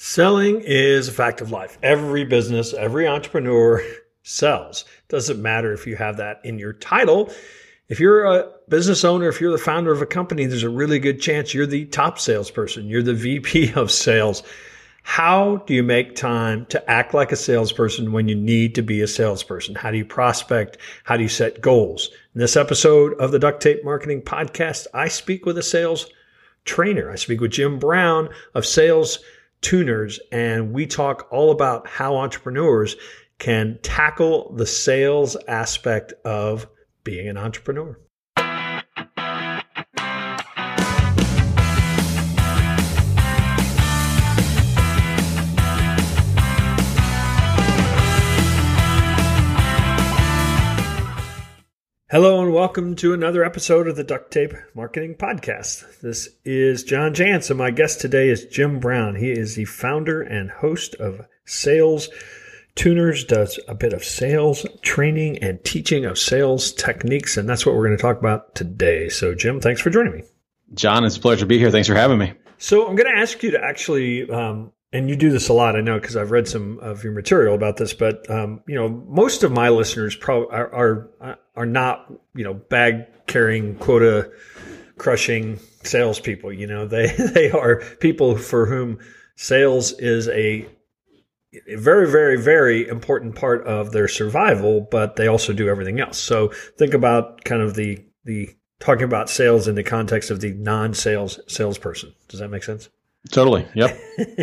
Selling is a fact of life. Every business, every entrepreneur sells. Doesn't matter if you have that in your title. If you're a business owner, if you're the founder of a company, there's a really good chance you're the top salesperson. You're the VP of sales. How do you make time to act like a salesperson when you need to be a salesperson? How do you prospect? How do you set goals? In this episode of the Duct Tape Marketing Podcast, I speak with a sales trainer. I speak with Jim Brown of Sales tuners, and we talk all about how entrepreneurs can tackle the sales aspect of being an entrepreneur. Hello and welcome to another episode of the Duct Tape Marketing Podcast. This is John Jantsch. My guest today is Jim Brown. He is the founder and host of Sales Tuners, does a bit of sales training and teaching of sales techniques, and that's what we're going to talk about today. So, Jim, thanks for joining me. John, it's a pleasure to be here. Thanks for having me. So, I'm going to ask you to actually um, and you do this a lot, I know, because I've read some of your material about this. But um, you know, most of my listeners pro- are, are are not you know bag carrying quota crushing salespeople. You know, they they are people for whom sales is a, a very very very important part of their survival, but they also do everything else. So think about kind of the the talking about sales in the context of the non-sales salesperson. Does that make sense? Totally. Yep.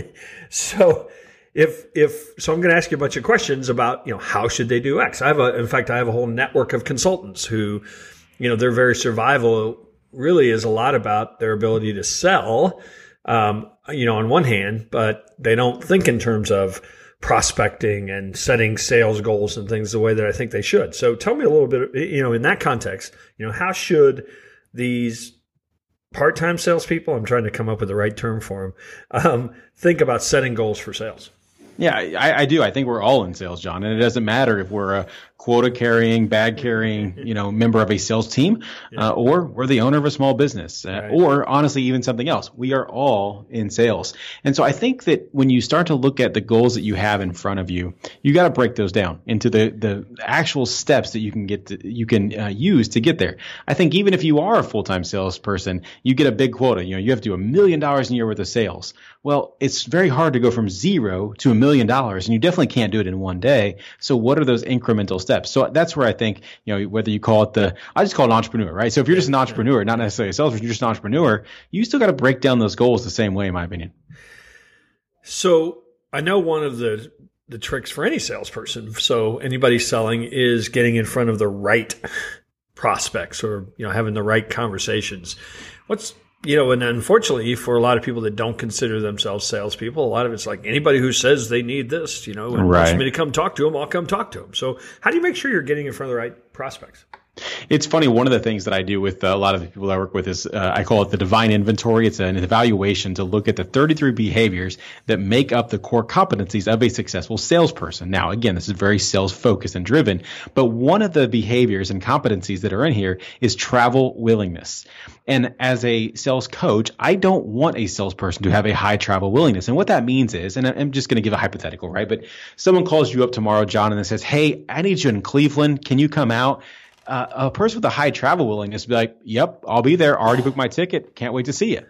so if if so I'm going to ask you a bunch of questions about, you know, how should they do X? I have a in fact I have a whole network of consultants who, you know, their very survival really is a lot about their ability to sell um, you know, on one hand, but they don't think in terms of prospecting and setting sales goals and things the way that I think they should. So tell me a little bit, you know, in that context, you know, how should these part-time salespeople, I'm trying to come up with the right term for them, um, think about setting goals for sales. Yeah, I, I, do. I think we're all in sales, John, and it doesn't matter if we're a quota carrying, bag carrying, you know, member of a sales team, yeah. uh, or we're the owner of a small business, uh, right. or honestly, even something else. We are all in sales. And so I think that when you start to look at the goals that you have in front of you, you got to break those down into the, the actual steps that you can get to, you can uh, use to get there. I think even if you are a full-time salesperson, you get a big quota. You know, you have to do a million dollars a year worth of sales. Well, it's very hard to go from zero to a million dollars, and you definitely can't do it in one day. So what are those incremental steps? So that's where I think, you know, whether you call it the, I just call it entrepreneur, right? So if you're just an entrepreneur, not necessarily a salesperson, you're just an entrepreneur, you still got to break down those goals the same way, in my opinion. So I know one of the, the tricks for any salesperson. So anybody selling is getting in front of the right prospects or, you know, having the right conversations. What's you know, and unfortunately for a lot of people that don't consider themselves salespeople, a lot of it's like anybody who says they need this, you know, and right. wants me to come talk to them, I'll come talk to them. So how do you make sure you're getting in front of the right prospects? It's funny. One of the things that I do with a lot of the people I work with is uh, I call it the divine inventory. It's an evaluation to look at the 33 behaviors that make up the core competencies of a successful salesperson. Now, again, this is very sales focused and driven, but one of the behaviors and competencies that are in here is travel willingness. And as a sales coach, I don't want a salesperson to have a high travel willingness. And what that means is, and I'm just going to give a hypothetical, right? But someone calls you up tomorrow, John, and says, Hey, I need you in Cleveland. Can you come out? Uh, a person with a high travel willingness would be like, "Yep, I'll be there. Already booked my ticket. Can't wait to see you."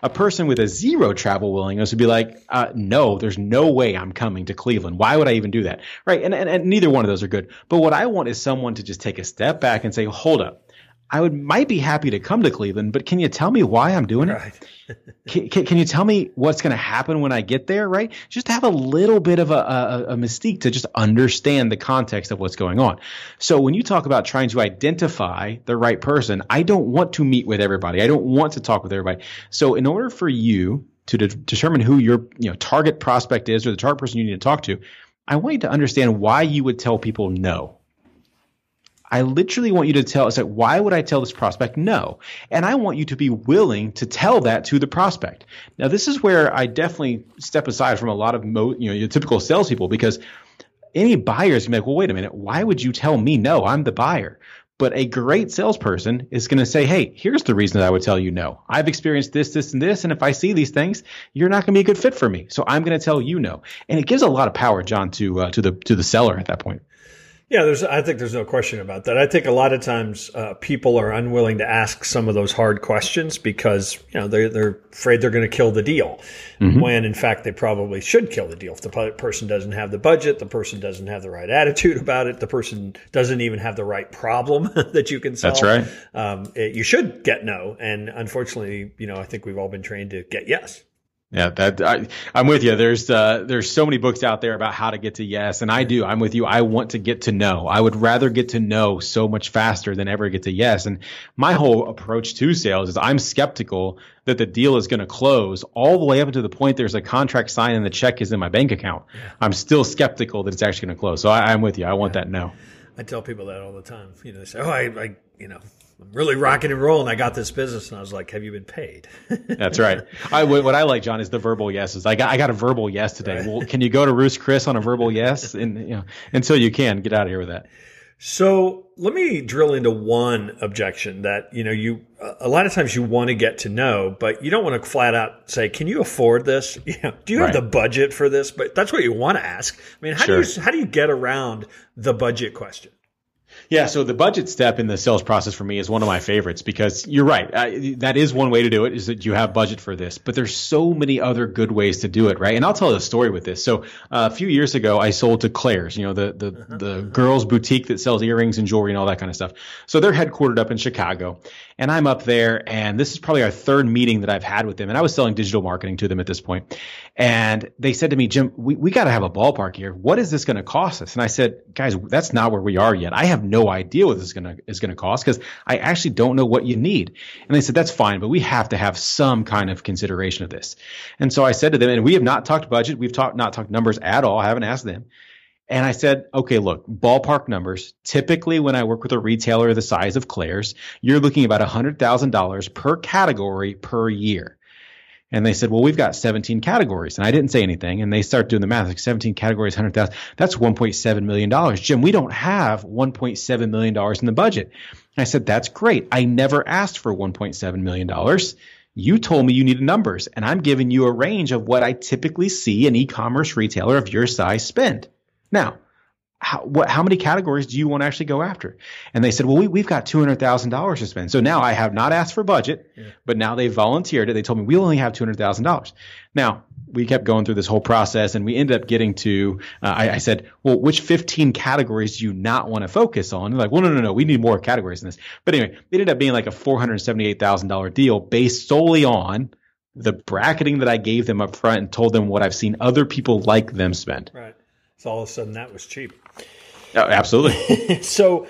A person with a zero travel willingness would be like, uh, "No, there's no way I'm coming to Cleveland. Why would I even do that?" Right? And, and and neither one of those are good. But what I want is someone to just take a step back and say, "Hold up." I would might be happy to come to Cleveland, but can you tell me why I'm doing right. it? can, can, can, you tell me what's going to happen when I get there? Right? Just have a little bit of a, a, a, mystique to just understand the context of what's going on. So when you talk about trying to identify the right person, I don't want to meet with everybody. I don't want to talk with everybody. So in order for you to de- determine who your you know target prospect is or the target person you need to talk to, I want you to understand why you would tell people no I literally want you to tell, it's like, why would I tell this prospect no? And I want you to be willing to tell that to the prospect. Now, this is where I definitely step aside from a lot of, mo, you know, your typical salespeople because any buyers can be like, well, wait a minute, why would you tell me no? I'm the buyer. But a great salesperson is going to say, Hey, here's the reason that I would tell you no. I've experienced this, this, and this. And if I see these things, you're not going to be a good fit for me. So I'm going to tell you no. And it gives a lot of power, John, to, uh, to the, to the seller at that point. Yeah, there's. I think there's no question about that. I think a lot of times uh, people are unwilling to ask some of those hard questions because you know they're they're afraid they're going to kill the deal, mm-hmm. when in fact they probably should kill the deal. If the person doesn't have the budget, the person doesn't have the right attitude about it, the person doesn't even have the right problem that you can solve. That's right. Um, it, you should get no, and unfortunately, you know, I think we've all been trained to get yes. Yeah, that I, am with you. There's uh, there's so many books out there about how to get to yes, and I do. I'm with you. I want to get to no. I would rather get to no so much faster than ever get to yes. And my whole approach to sales is I'm skeptical that the deal is going to close all the way up to the point there's a contract signed and the check is in my bank account. I'm still skeptical that it's actually going to close. So I, am with you. I want that no. I tell people that all the time. You know, they say, "Oh, I, I you know." I'm really rocking and rolling. I got this business, and I was like, "Have you been paid?" That's right. I, what I like, John, is the verbal yeses. I got I got a verbal yes today. Right. Well, can you go to Ruth's Chris on a verbal yes? And you know, until you can, get out of here with that. So let me drill into one objection that you know you a lot of times you want to get to know, but you don't want to flat out say, "Can you afford this?" You know, do you right. have the budget for this? But that's what you want to ask. I mean, how sure. do you how do you get around the budget question? Yeah, so the budget step in the sales process for me is one of my favorites because you're right. I, that is one way to do it is that you have budget for this, but there's so many other good ways to do it, right? And I'll tell a story with this. So uh, a few years ago, I sold to Claire's, you know, the the uh-huh. the girls boutique that sells earrings and jewelry and all that kind of stuff. So they're headquartered up in Chicago, and I'm up there, and this is probably our third meeting that I've had with them, and I was selling digital marketing to them at this point, and they said to me, Jim, we we got to have a ballpark here. What is this going to cost us? And I said, guys, that's not where we are yet. I have no idea what this is gonna is gonna cost because I actually don't know what you need. And they said that's fine, but we have to have some kind of consideration of this. And so I said to them, and we have not talked budget, we've talked not talked numbers at all. I haven't asked them. And I said, okay, look, ballpark numbers. Typically, when I work with a retailer the size of Claire's, you're looking about $100,000 per category per year. And they said, well, we've got 17 categories. And I didn't say anything. And they start doing the math, like 17 categories, 100,000. That's $1.7 million. Jim, we don't have $1.7 million in the budget. And I said, that's great. I never asked for $1.7 million. You told me you needed numbers, and I'm giving you a range of what I typically see an e-commerce retailer of your size spend. Now, how, what, how many categories do you want to actually go after? And they said, well, we, we've got $200,000 to spend. So now I have not asked for budget, yeah. but now they volunteered it. They told me we only have $200,000. Now we kept going through this whole process and we ended up getting to, uh, I, I, said, well, which 15 categories do you not want to focus on? They're like, well, no, no, no, we need more categories than this. But anyway, it ended up being like a $478,000 deal based solely on the bracketing that I gave them up front and told them what I've seen other people like them spend. Right. So all of a sudden that was cheap. Oh, absolutely. so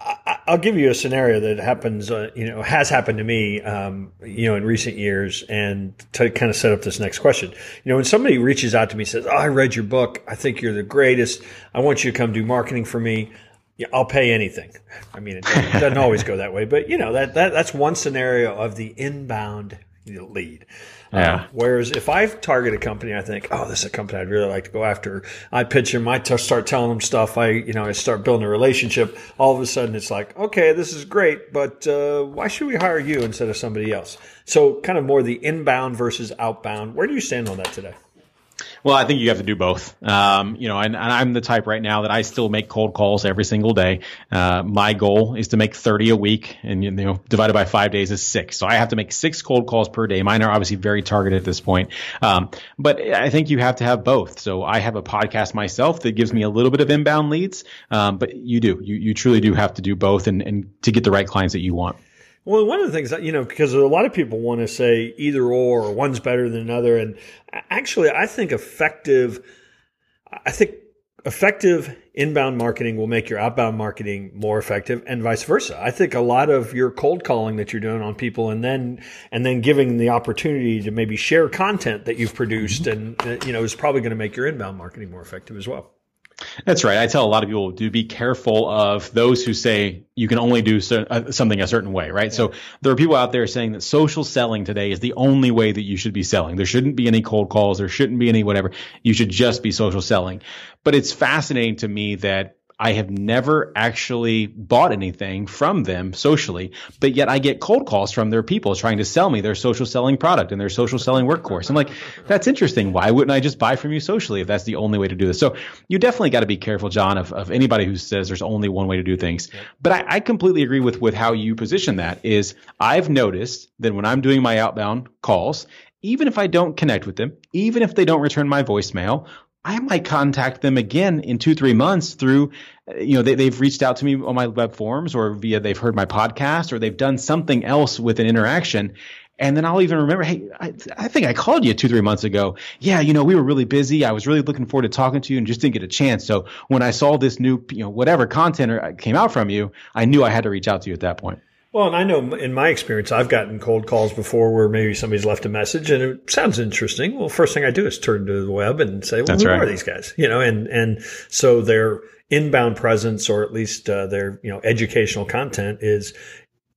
I, will give you a scenario that happens, uh, you know, has happened to me, um, you know, in recent years, and to kind of set up this next question. You know, when somebody reaches out to me and says, oh, "I read your book. I think you're the greatest. I want you to come do marketing for me." Yeah, I'll pay anything. I mean, it doesn't, it doesn't always go that way, but you know that, that that's one scenario of the inbound lead. Yeah. Um, whereas if I target a company, I think, oh, this is a company I'd really like to go after. I pitch them, I t- start telling them stuff. I, you know, I start building a relationship. All of a sudden, it's like, okay, this is great, but uh, why should we hire you instead of somebody else? So, kind of more the inbound versus outbound. Where do you stand on that today? Well, I think you have to do both. Um, you know, and, and, I'm the type right now that I still make cold calls every single day. Uh, my goal is to make 30 a week, and you know, divided by five days is six. So I have to make six cold calls per day. Mine are obviously very targeted at this point, um, but I think you have to have both. So I have a podcast myself that gives me a little bit of inbound leads, um, but you do, you you truly do have to do both, and, and to get the right clients that you want. Well, one of the things that, you know, because a lot of people want to say either or, or one's better than another. And actually, I think effective, I think effective inbound marketing will make your outbound marketing more effective and vice versa. I think a lot of your cold calling that you're doing on people and then, and then giving the opportunity to maybe share content that you've produced and, uh, you know, is probably going to make your inbound marketing more effective as well. That's right. I tell a lot of people to be careful of those who say you can only do uh, something a certain way, right? Yeah. So there are people out there saying that social selling today is the only way that you should be selling. There shouldn't be any cold calls. There shouldn't be any whatever. You should just be social selling. But it's fascinating to me that I have never actually bought anything from them socially, but yet I get cold calls from their people trying to sell me their social selling product and their social selling work course. I'm like, that's interesting. Why wouldn't I just buy from you socially if that's the only way to do this? So you definitely got to be careful, John, of, of anybody who says there's only one way to do things. But I, I completely agree with, with how you position that is I've noticed that when I'm doing my outbound calls, even if I don't connect with them, even if they don't return my voicemail, I might contact them again in two, three months through, uh, you know, they, have reached out to me on my web forms or via they've heard my podcast or they've done something else with an interaction. And then I'll even remember, hey, I, I, think I called you two, three months ago. Yeah, you know, we were really busy. I was really looking forward to talking to you and just didn't get a chance. So when I saw this new, you know, whatever content uh, came out from you, I knew I had to reach out to you at that point. Well, and I know in my experience, I've gotten cold calls before where maybe somebody's left a message and it sounds interesting. Well, first thing I do is turn to the web and say, well, That's who right. are these guys? You know, and, and so their inbound presence or at least uh, their, you know, educational content is,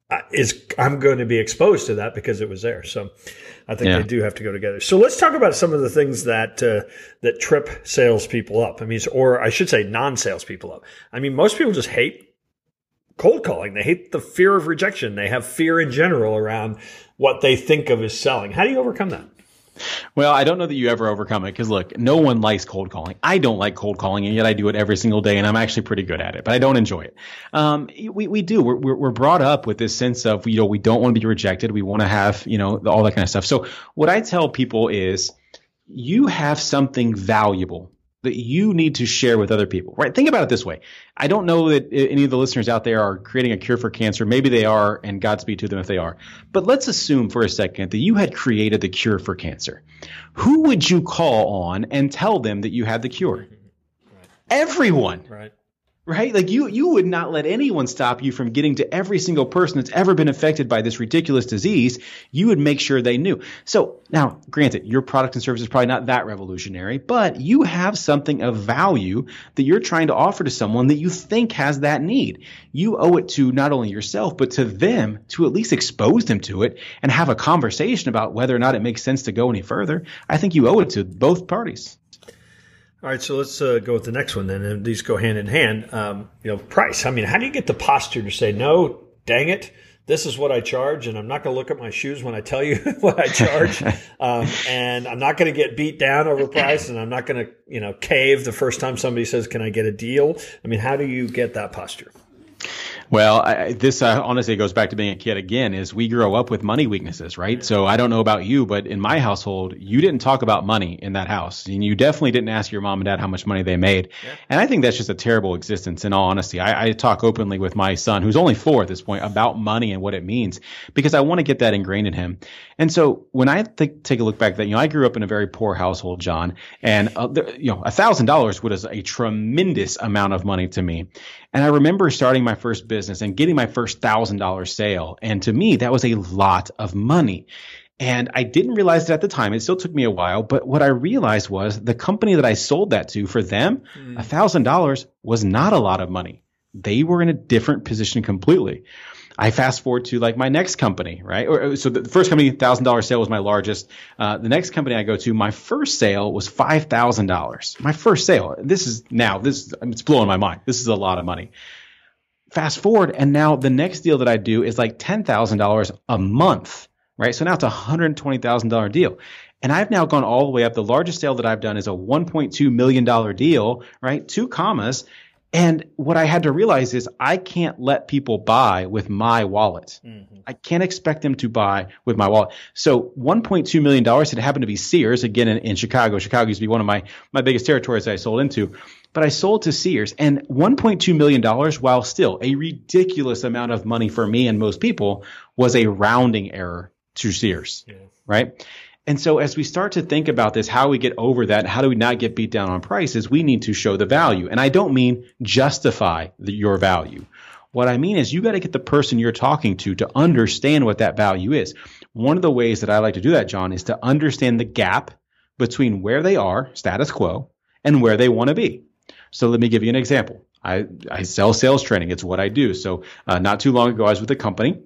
uh, is I'm going to be exposed to that because it was there. So I think yeah. they do have to go together. So let's talk about some of the things that uh, that trip salespeople up. I mean, or I should say, non-salespeople up. I mean, most people just hate cold calling. They hate the fear of rejection. They have fear in general around what they think of as selling. How do you overcome that? Well, I don't know that you ever overcome it because look, no one likes cold calling. I don't like cold calling, and yet I do it every single day, and I'm actually pretty good at it, but I don't enjoy it. Um, we, we do. We're, we're brought up with this sense of, you know, we don't want to be rejected. We want to have, you know, all that kind of stuff. So what I tell people is you have something valuable that you need to share with other people, right? Think about it this way. I don't know that any of the listeners out there are creating a cure for cancer. Maybe they are, and Godspeed to them if they are. But let's assume for a second that you had created the cure for cancer. Who would you call on and tell them that you had the cure? Right. Everyone. Right right? Like you, you would not let anyone stop you from getting to every single person that's ever been affected by this ridiculous disease. You would make sure they knew. So now, granted, your product and service is probably not that revolutionary, but you have something of value that you're trying to offer to someone that you think has that need. You owe it to not only yourself, but to them to at least expose them to it and have a conversation about whether or not it makes sense to go any further. I think you owe it to both parties. All right, so let's uh, go with the next one then, and these go hand in hand. Um, you know, price. I mean, how do you get the posture to say no? Dang it, this is what I charge, and I'm not going to look at my shoes when I tell you what I charge, um, and I'm not going to get beat down over price, and I'm not going to you know cave the first time somebody says, "Can I get a deal?" I mean, how do you get that posture? Well, I, this uh, honestly goes back to being a kid again. Is we grow up with money weaknesses, right? So I don't know about you, but in my household, you didn't talk about money in that house, and you definitely didn't ask your mom and dad how much money they made. Yeah. And I think that's just a terrible existence. In all honesty, I, I talk openly with my son, who's only four at this point, about money and what it means because I want to get that ingrained in him. And so when I th- take a look back, that you know, I grew up in a very poor household, John, and uh, you know, a thousand dollars was a tremendous amount of money to me. And I remember starting my first business and getting my first thousand dollar sale. And to me, that was a lot of money. And I didn't realize it at the time. It still took me a while. But what I realized was the company that I sold that to for them, hmm. a thousand dollars was not a lot of money. They were in a different position completely. I fast forward to like my next company, right? Or, so the first company, thousand dollar sale was my largest. Uh, the next company I go to, my first sale was five thousand dollars. My first sale. This is now this it's blowing my mind. This is a lot of money. Fast forward, and now the next deal that I do is like ten thousand dollars a month, right? So now it's a hundred twenty thousand dollar deal. And I've now gone all the way up. The largest sale that I've done is a $1.2 million deal, right? Two commas. And what I had to realize is I can't let people buy with my wallet. Mm-hmm. I can't expect them to buy with my wallet. So $1.2 million had happened to be Sears again in, in Chicago. Chicago used to be one of my, my biggest territories that I sold into, but I sold to Sears and $1.2 million, while still a ridiculous amount of money for me and most people was a rounding error to Sears. Right. And so as we start to think about this, how we get over that, how do we not get beat down on prices, we need to show the value. And I don't mean justify the, your value. What I mean is you got to get the person you're talking to to understand what that value is. One of the ways that I like to do that, John, is to understand the gap between where they are, status quo, and where they want to be. So let me give you an example. I, I sell sales training. It's what I do. So uh, not too long ago, I was with a company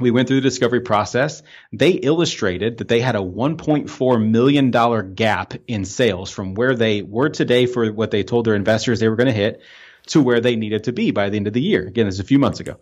we went through the discovery process. They illustrated that they had a $1.4 million gap in sales from where they were today for what they told their investors they were going to hit to where they needed to be by the end of the year. Again, this is a few months ago.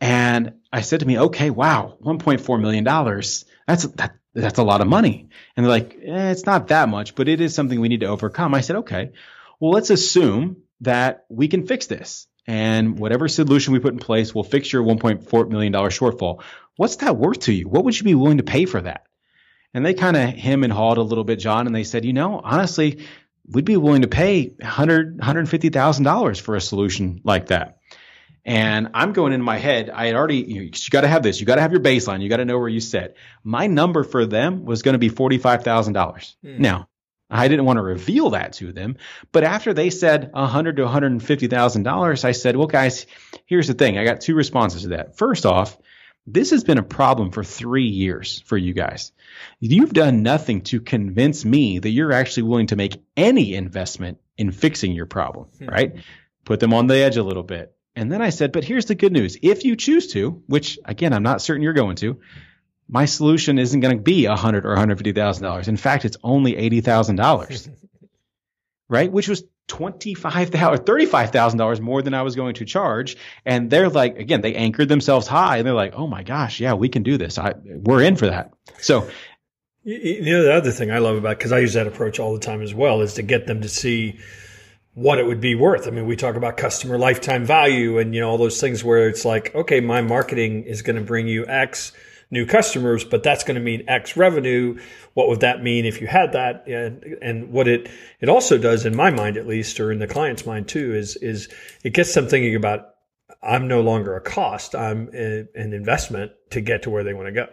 And I said to me, okay, wow, $1.4 million. That's, that, that's a lot of money. And they're like, eh, it's not that much, but it is something we need to overcome. I said, okay, well, let's assume that we can fix this. And whatever solution we put in place will fix your $1.4 million shortfall. What's that worth to you? What would you be willing to pay for that? And they kind of hem and hawed a little bit, John, and they said, you know, honestly, we'd be willing to pay $100, $150,000 for a solution like that. And I'm going in my head. I had already, you, know, you got to have this. You got to have your baseline. You got to know where you sit. My number for them was going to be $45,000. Mm. Now, I didn't want to reveal that to them, but after they said 100 to 150,000 dollars, I said, "Well, guys, here's the thing. I got two responses to that. First off, this has been a problem for three years for you guys. You've done nothing to convince me that you're actually willing to make any investment in fixing your problem, mm-hmm. right? Put them on the edge a little bit. And then I said, but here's the good news. If you choose to, which again, I'm not certain you're going to, my solution isn't going to be a hundred or $150,000. In fact, it's only $80,000, right? Which was $25,000 or $35,000 more than I was going to charge. And they're like, again, they anchored themselves high and they're like, oh my gosh, yeah, we can do this. I, we're in for that. So, you know, the other thing I love about, because I use that approach all the time as well, is to get them to see what it would be worth. I mean, we talk about customer lifetime value and, you know, all those things where it's like, okay, my marketing is going to bring you X new customers, but that's going to mean X revenue. What would that mean if you had that? And, and what it, it also does in my mind, at least, or in the client's mind too, is, is it gets them thinking about, I'm no longer a cost. I'm a, an investment to get to where they want to go.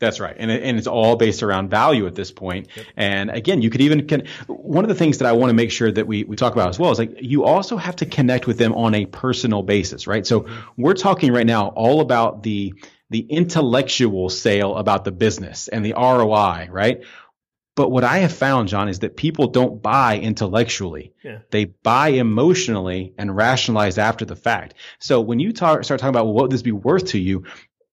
That's right. And, and it's all based around value at this point. Yep. And again, you could even, can, one of the things that I want to make sure that we, we talk about as well is like you also have to connect with them on a personal basis, right? So mm-hmm. we're talking right now all about the, the intellectual sale about the business and the ROI, right? But what I have found, John, is that people don't buy intellectually. Yeah. They buy emotionally and rationalize after the fact. So when you talk, start talking about well, what would this be worth to you,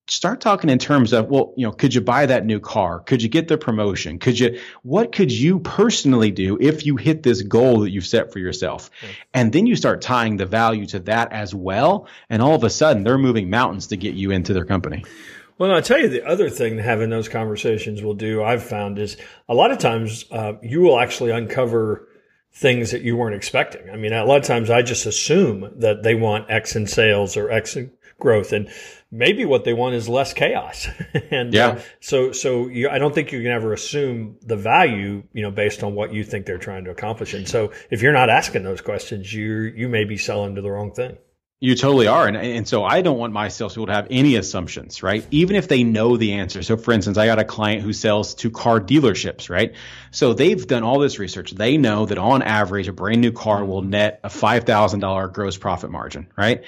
start talking in terms of well you know could you buy that new car could you get the promotion could you what could you personally do if you hit this goal that you've set for yourself okay. and then you start tying the value to that as well and all of a sudden they're moving mountains to get you into their company well, I'll tell you the other thing having those conversations will do, I've found is a lot of times uh, you will actually uncover things that you weren't expecting. I mean, a lot of times I just assume that they want X in sales or X in growth. And maybe what they want is less chaos. and uh, yeah. Uh, so, so you, I don't think you can ever assume the value, you know, based on what you think they're trying to accomplish. And so if you're not asking those questions, you you may be selling to the wrong thing. You totally are. And, and so I don't want my salespeople to have any assumptions, right? Even if they know the answer. So for instance, I got a client who sells to car dealerships, right? So they've done all this research. They know that on average, a brand new car will net a $5,000 gross profit margin, right?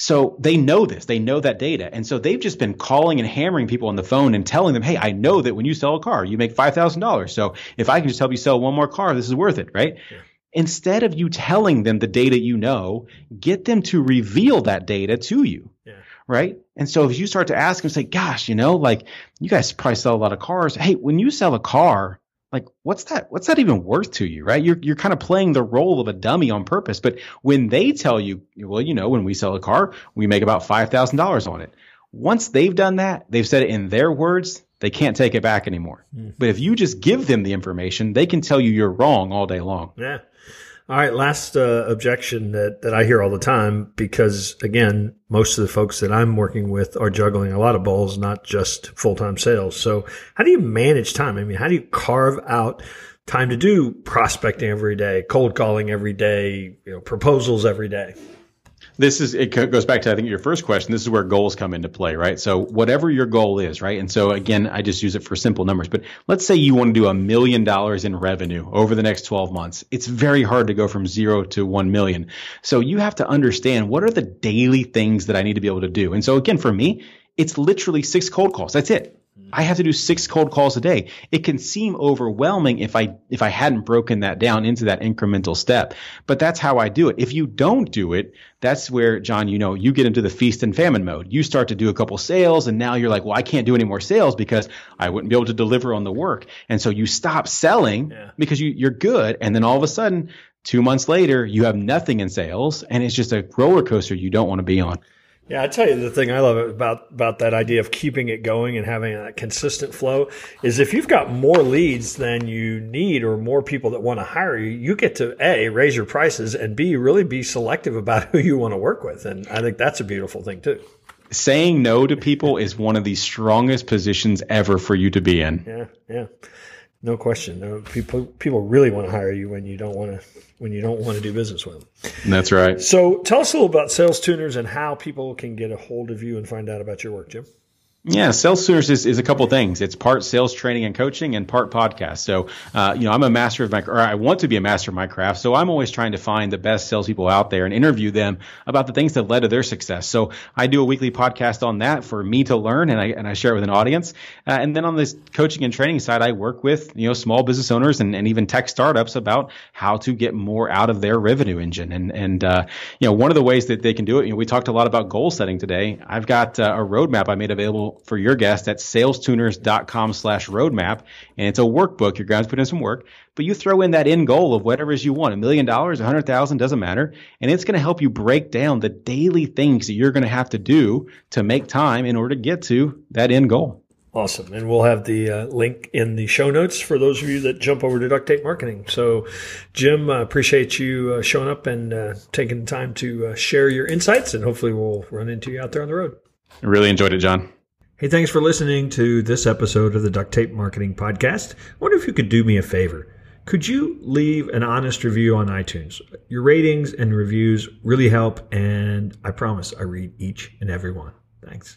So they know this, they know that data. And so they've just been calling and hammering people on the phone and telling them, Hey, I know that when you sell a car, you make $5,000. So if I can just help you sell one more car, this is worth it, right? Yeah. Instead of you telling them the data you know, get them to reveal that data to you. Yeah. Right. And so if you start to ask them, say, gosh, you know, like you guys probably sell a lot of cars. Hey, when you sell a car, like what's that what's that even worth to you right? You're you're kind of playing the role of a dummy on purpose but when they tell you well you know when we sell a car we make about $5000 on it. Once they've done that they've said it in their words they can't take it back anymore. Mm. but if you just give them the information they can tell you you're wrong all day long. Yeah all right, last uh, objection that, that I hear all the time because again, most of the folks that I'm working with are juggling a lot of balls, not just full time sales. So, how do you manage time? I mean, how do you carve out time to do prospecting every day, cold calling every day, you know, proposals every day? This is it goes back to I think your first question. This is where goals come into play, right? So whatever your goal is, right? And so again, I just use it for simple numbers. But let's say you want to do a million dollars in revenue over the next 12 months. It's very hard to go from zero to 1 million. So you have to understand what are the daily things that I need to be able to do. And so again, for me, it's literally six cold calls. That's it. I have to do six cold calls a day. It can seem overwhelming if I if I hadn't broken that down into that incremental step. But that's how I do it. If you don't do it, that's where John, you know, you get into the feast and famine mode. You start to do a couple sales and now you're like, well, I can't do any more sales because I wouldn't be able to deliver on the work. And so you stop selling yeah. because you, you're good. And then all of a sudden Two months later, you have nothing in sales, and it's just a roller coaster you don't want to be on. Yeah, I tell you the thing I love about about that idea of keeping it going and having a consistent flow is if you've got more leads than you need or more people that want to hire you, you get to a raise your prices and b really be selective about who you want to work with, and I think that's a beautiful thing too. Saying no to people is one of the strongest positions ever for you to be in. Yeah, yeah. No question. No, people people really want to hire you when you don't want to when you don't want to do business with them. That's right. So tell us a little about Sales Tuners and how people can get a hold of you and find out about your work, Jim. Yeah, Sales Tuners is, is a couple things. It's part sales training and coaching and part podcast. So, uh, you know, I'm a master of my, or I want to be a master of my craft. So I'm always trying to find the best salespeople out there and interview them about the things that led to their success. So I do a weekly podcast on that for me to learn and I, and I share it with an audience. Uh, and then on this coaching and training side, I work with, you know, small business owners and, and even tech startups about how to get more out of their revenue engine. And, and, uh, you know, one of the ways that they can do it, you know, we talked a lot about goal setting today. I've got uh, a roadmap I made available for your guest at salestuners.com slash roadmap. And it's a workbook. Going to put in some work, but you throw in that end goal of whatever it is you want, a million dollars, a hundred thousand, doesn't matter. And it's going to help you break down the daily things that you're going to have to do to make time in order to get to that end goal. Awesome. And we'll have the uh, link in the show notes for those of you that jump over to Duct Tape Marketing. So, Jim, uh, appreciate you uh, showing up and uh, taking the time to uh, share your insights. And hopefully, we'll run into you out there on the road. I really enjoyed it, John. Hey, thanks for listening to this episode of the Duct Tape Marketing Podcast. I wonder if you could do me a favor. Could you leave an honest review on iTunes? Your ratings and reviews really help, and I promise I read each and every one. Thanks.